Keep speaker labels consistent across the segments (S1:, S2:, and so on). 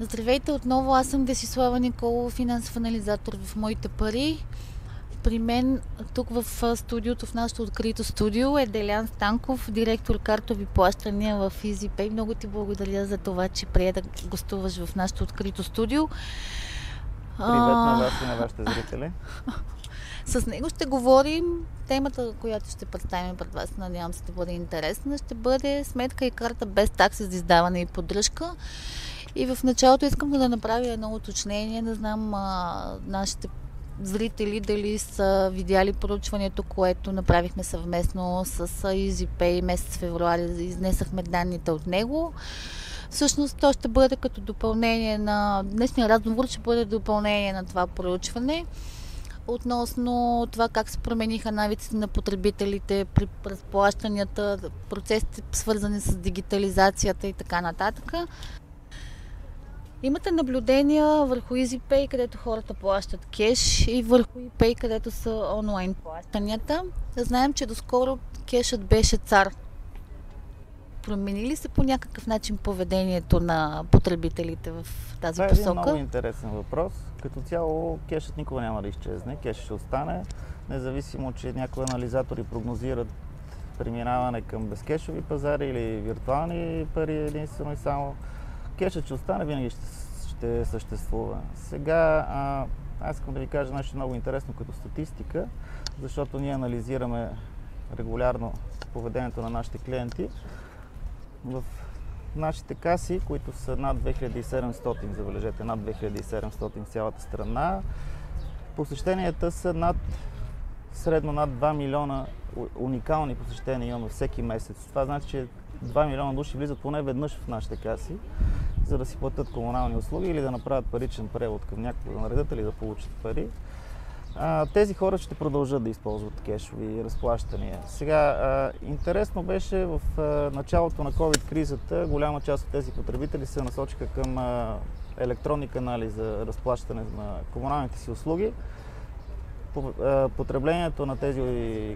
S1: Здравейте отново, аз съм Десислава Николова, финансов анализатор в Моите пари. При мен тук в студиото, в нашото открито студио е Делян Станков, директор картови плащания в EasyPay. Много ти благодаря за това, че прие да гостуваш в нашото открито студио.
S2: Привет на вас и на вашите зрители.
S1: С него ще говорим. Темата, която ще представим пред вас, надявам се да бъде интересна, ще бъде сметка и карта без такси за издаване и поддръжка. И в началото искам да направя едно уточнение. Не знам а, нашите зрители дали са видяли поручването, което направихме съвместно с EasyPay месец февруари. Изнесахме данните от него. Всъщност то ще бъде като допълнение на... Днешния разговор ще бъде допълнение на това проучване относно това как се промениха навиците на потребителите при разплащанията, процесите свързани с дигитализацията и така нататък. Имате наблюдения върху EasyPay, където хората плащат кеш и върху ePay, където са онлайн плащанията. Знаем, че доскоро кешът беше цар. Промени ли се по някакъв начин поведението на потребителите в тази
S2: Това е
S1: посока?
S2: един много интересен въпрос. Като цяло кешът никога няма да изчезне, кешът ще остане, независимо, че някои анализатори прогнозират преминаване към безкешови пазари или виртуални пари единствено и само кешът ще остане, винаги ще, ще съществува. Сега а, аз искам да ви кажа нещо много интересно като статистика, защото ние анализираме регулярно поведението на нашите клиенти. В нашите каси, които са над 2700, забележете, над 2700 в цялата страна, посещенията са над средно над 2 милиона уникални посещения имаме всеки месец. Това значи, че 2 милиона души влизат поне веднъж в нашите каси, за да си платят комунални услуги или да направят паричен превод към някого, да наредят или да получат пари. А, тези хора ще продължат да използват кешови разплащания. Сега, а, интересно беше в а, началото на COVID-кризата, голяма част от тези потребители се насочиха към електронни канали за разплащане на комуналните си услуги потреблението на тези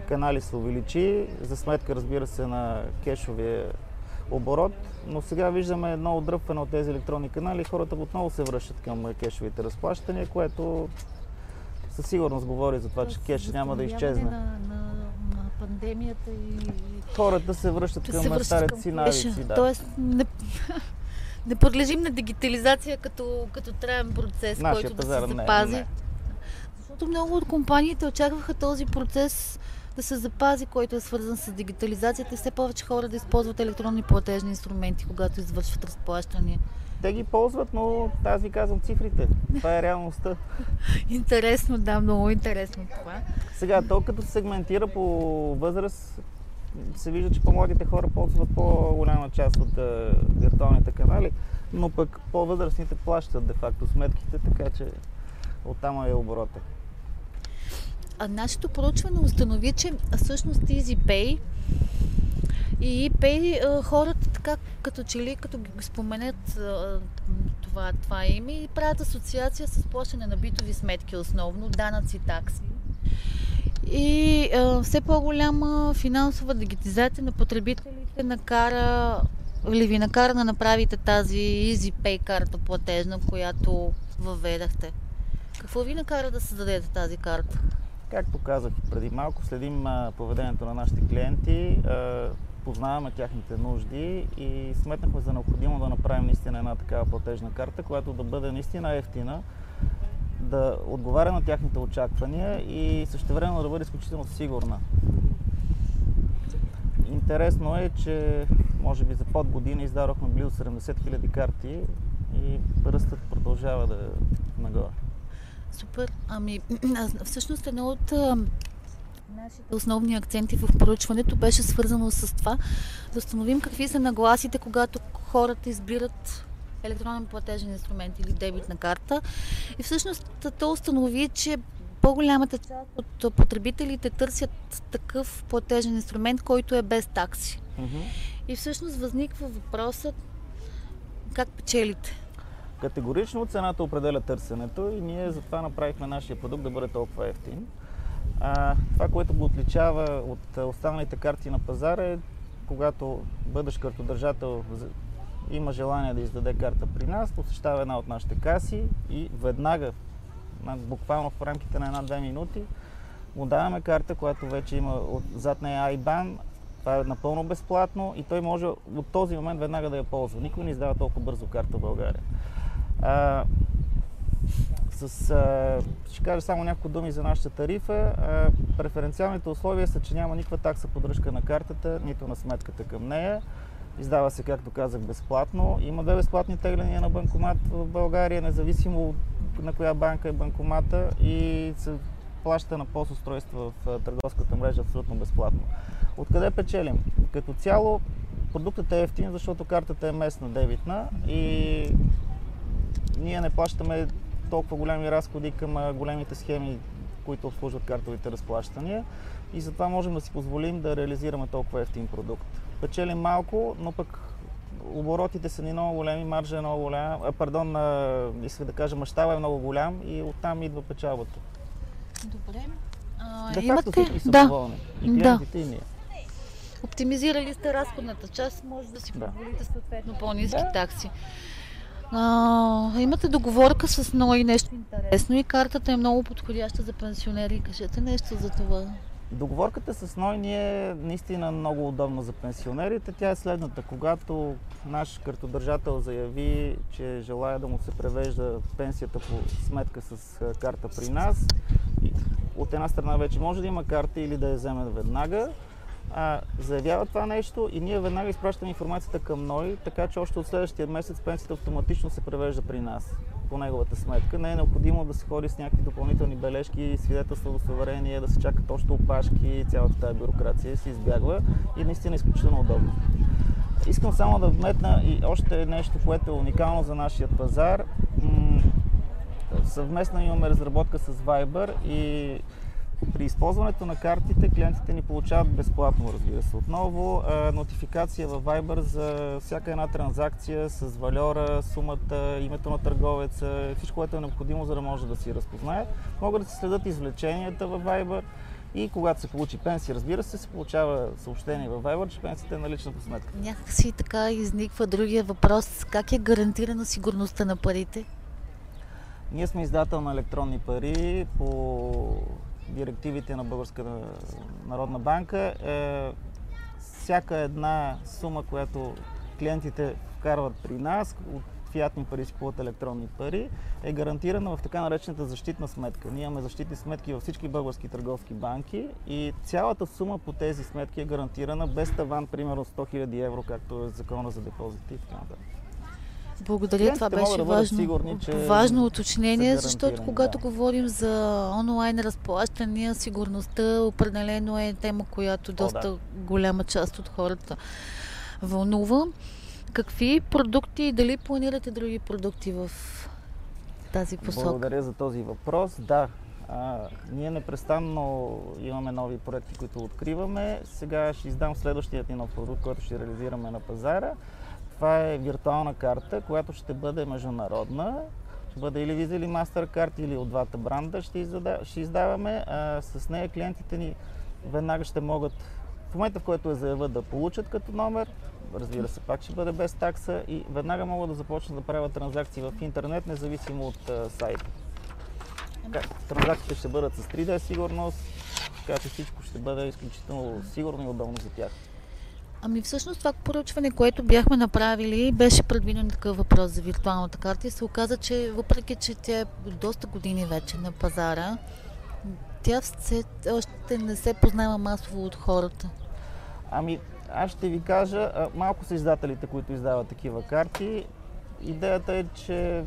S2: канали се увеличи, за сметка, разбира се, на кешовия оборот, но сега виждаме едно отдръпване от тези електронни канали и хората отново се връщат към кешовите разплащания, което със сигурност говори за това, че кеш няма да изчезне.
S1: На, на, на пандемията и...
S2: Хората се връщат към
S1: се връщат
S2: старите
S1: към
S2: си навици. Да.
S1: Тоест, не, не подлежим на дигитализация като, като траен процес,
S2: Нашия
S1: който да се
S2: не,
S1: запази.
S2: не.
S1: Защото много от компаниите очакваха този процес да се запази, който е свързан с дигитализацията и все повече хора да използват електронни платежни инструменти, когато извършват разплащания.
S2: Те ги ползват, но аз ви казвам цифрите. Това е реалността.
S1: Интересно, да, много интересно това.
S2: Сега, то като се сегментира по възраст, се вижда, че по-младите хора ползват по-голяма част от е, виртуалните канали, но пък по-възрастните плащат де-факто сметките, така че оттам е оборота.
S1: Нашето проучване установи, че всъщност EasyPay и ePay а, хората така като че ли, като ги споменят това, това име и правят асоциация с плащане на битови сметки основно, данъци, такси. И а, все по-голяма финансова дигитизация на потребителите накара или ви накара да направите тази EasyPay карта платежна, която въведахте. Какво ви накара да създадете тази карта?
S2: Както казах преди малко, следим поведението на нашите клиенти, познаваме тяхните нужди и сметнахме за необходимо да направим наистина една такава платежна карта, която да бъде наистина ефтина, да отговаря на тяхните очаквания и същевременно да бъде изключително сигурна. Интересно е, че може би за под година издадохме близо 70 000 карти и ръстът продължава да е нагоре.
S1: Супер. Ами, всъщност едно от нашите основни акценти в проучването беше свързано с това да установим какви са нагласите, когато хората избират електронен платежен инструмент или дебитна карта. И всъщност то установи, че по-голямата част от потребителите търсят такъв платежен инструмент, който е без такси.
S2: Мгм.
S1: И всъщност възниква въпросът как печелите.
S2: Категорично цената определя търсенето и ние затова направихме нашия продукт да бъде толкова ефтин. А, това, което го отличава от останалите карти на пазара е, когато бъдеш картодържател има желание да издаде карта при нас, посещава една от нашите каси и веднага, буквално в рамките на една-две минути, му даваме карта, която вече има от, зад нея IBAN. Това е напълно безплатно и той може от този момент веднага да я ползва. Никой не издава толкова бързо карта в България. А, с, а, ще кажа само няколко думи за нашата тарифа. А, преференциалните условия са, че няма никаква такса поддръжка на картата, нито на сметката към нея. Издава се, както казах, безплатно. Има две безплатни тегляния на банкомат в България, независимо на коя банка е банкомата и се плаща на пост устройства в търговската мрежа абсолютно безплатно. Откъде печелим? Като цяло продуктът е ефтин, защото картата е местна дебитна и ние не плащаме толкова големи разходи към големите схеми, които обслужват картовите разплащания и затова можем да си позволим да реализираме толкова ефтин продукт. Печелим малко, но пък оборотите са ни много големи, маржа е много голям, а, пардон, исках да кажа, мащаба е много голям и оттам идва печалбата.
S1: Добре. А,
S2: Де
S1: имате...
S2: всички са
S1: да.
S2: доволни. И клиентите, и ние.
S1: Оптимизирали сте разходната част, може да си
S2: Да.
S1: позволите съответно по-низки
S2: Да.
S1: такси. А, имате договорка с НОИ нещо интересно и картата е много подходяща за пенсионери. Кажете нещо за това.
S2: Договорката с НОЙ ни е наистина много удобна за пенсионерите. Тя е следната. Когато наш картодържател заяви, че желая да му се превежда пенсията по сметка с карта при нас, от една страна вече може да има карта или да я вземе веднага, а, заявява това нещо и ние веднага изпращаме информацията към НОИ, така че още от следващия месец пенсията автоматично се превежда при нас по неговата сметка. Не е необходимо да се ходи с някакви допълнителни бележки, свидетелства, удостоверение, да се чакат още опашки, цялата тази бюрокрация се избягва и наистина е изключително удобно. Искам само да вметна и още нещо, което е уникално за нашия пазар. Съвместно имаме разработка с Viber и при използването на картите клиентите ни получават безплатно, разбира се. Отново а, нотификация в Viber за всяка една транзакция с валера, сумата, името на търговеца, всичко, което е необходимо, за да може да си разпознаят. Могат да се следят извлеченията в Viber и когато се получи пенсия, разбира се, се получава съобщение в Viber, че пенсията е налична по сметка.
S1: Някак си така изниква другия въпрос. Как е гарантирана сигурността на парите?
S2: Ние сме издател на електронни пари по директивите на Българската народна банка. Е, всяка една сума, която клиентите вкарват при нас, от фиатни пари си купуват електронни пари, е гарантирана в така наречената защитна сметка. Ние имаме защитни сметки във всички български търговски банки и цялата сума по тези сметки е гарантирана без таван, примерно 100 000 евро, както е закона за депозити и така нататък.
S1: Благодаря, това беше
S2: да
S1: важно,
S2: сигурни, че
S1: важно уточнение, защото когато
S2: да.
S1: говорим за онлайн разплащания, сигурността определено е тема, която доста
S2: да.
S1: голяма част от хората вълнува. Какви продукти и дали планирате други продукти в тази посока?
S2: Благодаря за този въпрос. Да, а, ние непрестанно имаме нови проекти, които откриваме. Сега ще издам следващият ни нов продукт, който ще реализираме на пазара. Това е виртуална карта, която ще бъде международна. Ще бъде или Visa или MasterCard или от двата бранда ще, издада, ще издаваме. А, с нея клиентите ни веднага ще могат в момента, в който я заявят да получат като номер, разбира се, пак ще бъде без такса и веднага могат да започнат да правят транзакции в интернет, независимо от сайта. Транзакциите ще бъдат с 3D сигурност, така че всичко ще бъде изключително сигурно и удобно за тях.
S1: Ами всъщност това поручване, което бяхме направили, беше предвиден такъв въпрос за виртуалната карта и се оказа, че въпреки, че тя е доста години вече на пазара, тя все още не се познава масово от хората.
S2: Ами, аз ще ви кажа, малко са издателите, които издават такива карти. Идеята е, че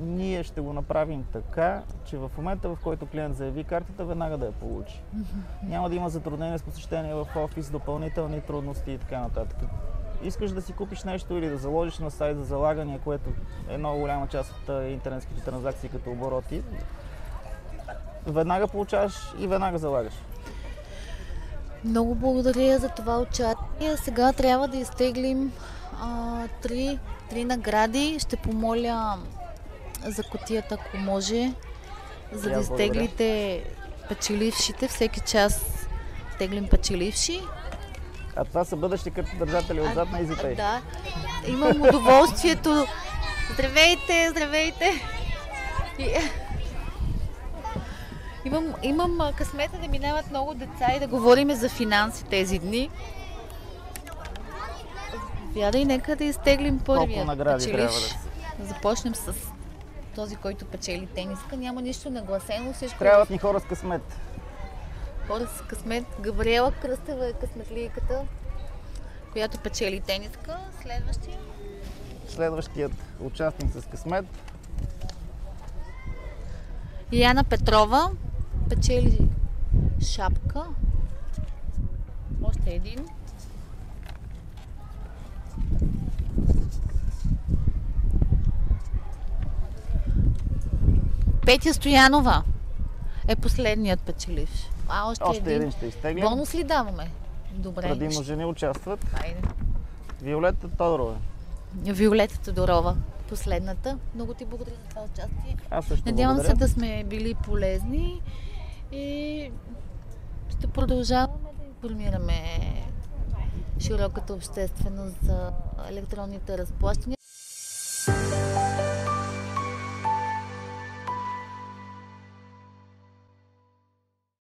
S2: ние ще го направим така, че в момента, в който клиент заяви картата, веднага да я получи. Няма да има затруднения с посещение в офис, допълнителни трудности и така нататък. Искаш да си купиш нещо или да заложиш на сайт за залагания, което е много голяма част от интернетските транзакции като обороти, веднага получаваш и веднага залагаш.
S1: Много благодаря за това участие. Сега трябва да изтеглим а, три, три награди. Ще помоля за котията, ако може, за да изтеглите печелившите. Всеки час теглим печеливши.
S2: А това са бъдещи картодържатели отзад на EasyPay.
S1: Да. Имам удоволствието. Здравейте, здравейте. И... Имам, имам късмета да минават много деца и да говорим за финанси тези дни. Вядай, нека да изтеглим първия
S2: Колко награди трябва да?
S1: Да започнем с този, който печели тениска. Няма нищо нагласено, всичко е
S2: Трябват ни хора с късмет.
S1: хора с късмет. Габриела Кръстева е късметлийката, която печели тениска. Следващия.
S2: Следващият участник с късмет.
S1: Яна Петрова печели шапка. Още един. Петя Стоянова е последният печеливш. А, още,
S2: Още един ще изтеглим.
S1: Бонус ли даваме? Добре.
S2: Предимно жени участват.
S1: Айде.
S2: Виолета Тодорова.
S1: Виолета Тодорова, последната. Много ти благодаря за това участие.
S2: Аз също
S1: Надявам
S2: благодаря.
S1: се да сме били полезни и ще продължаваме да информираме широката общественост за електронните разплащания.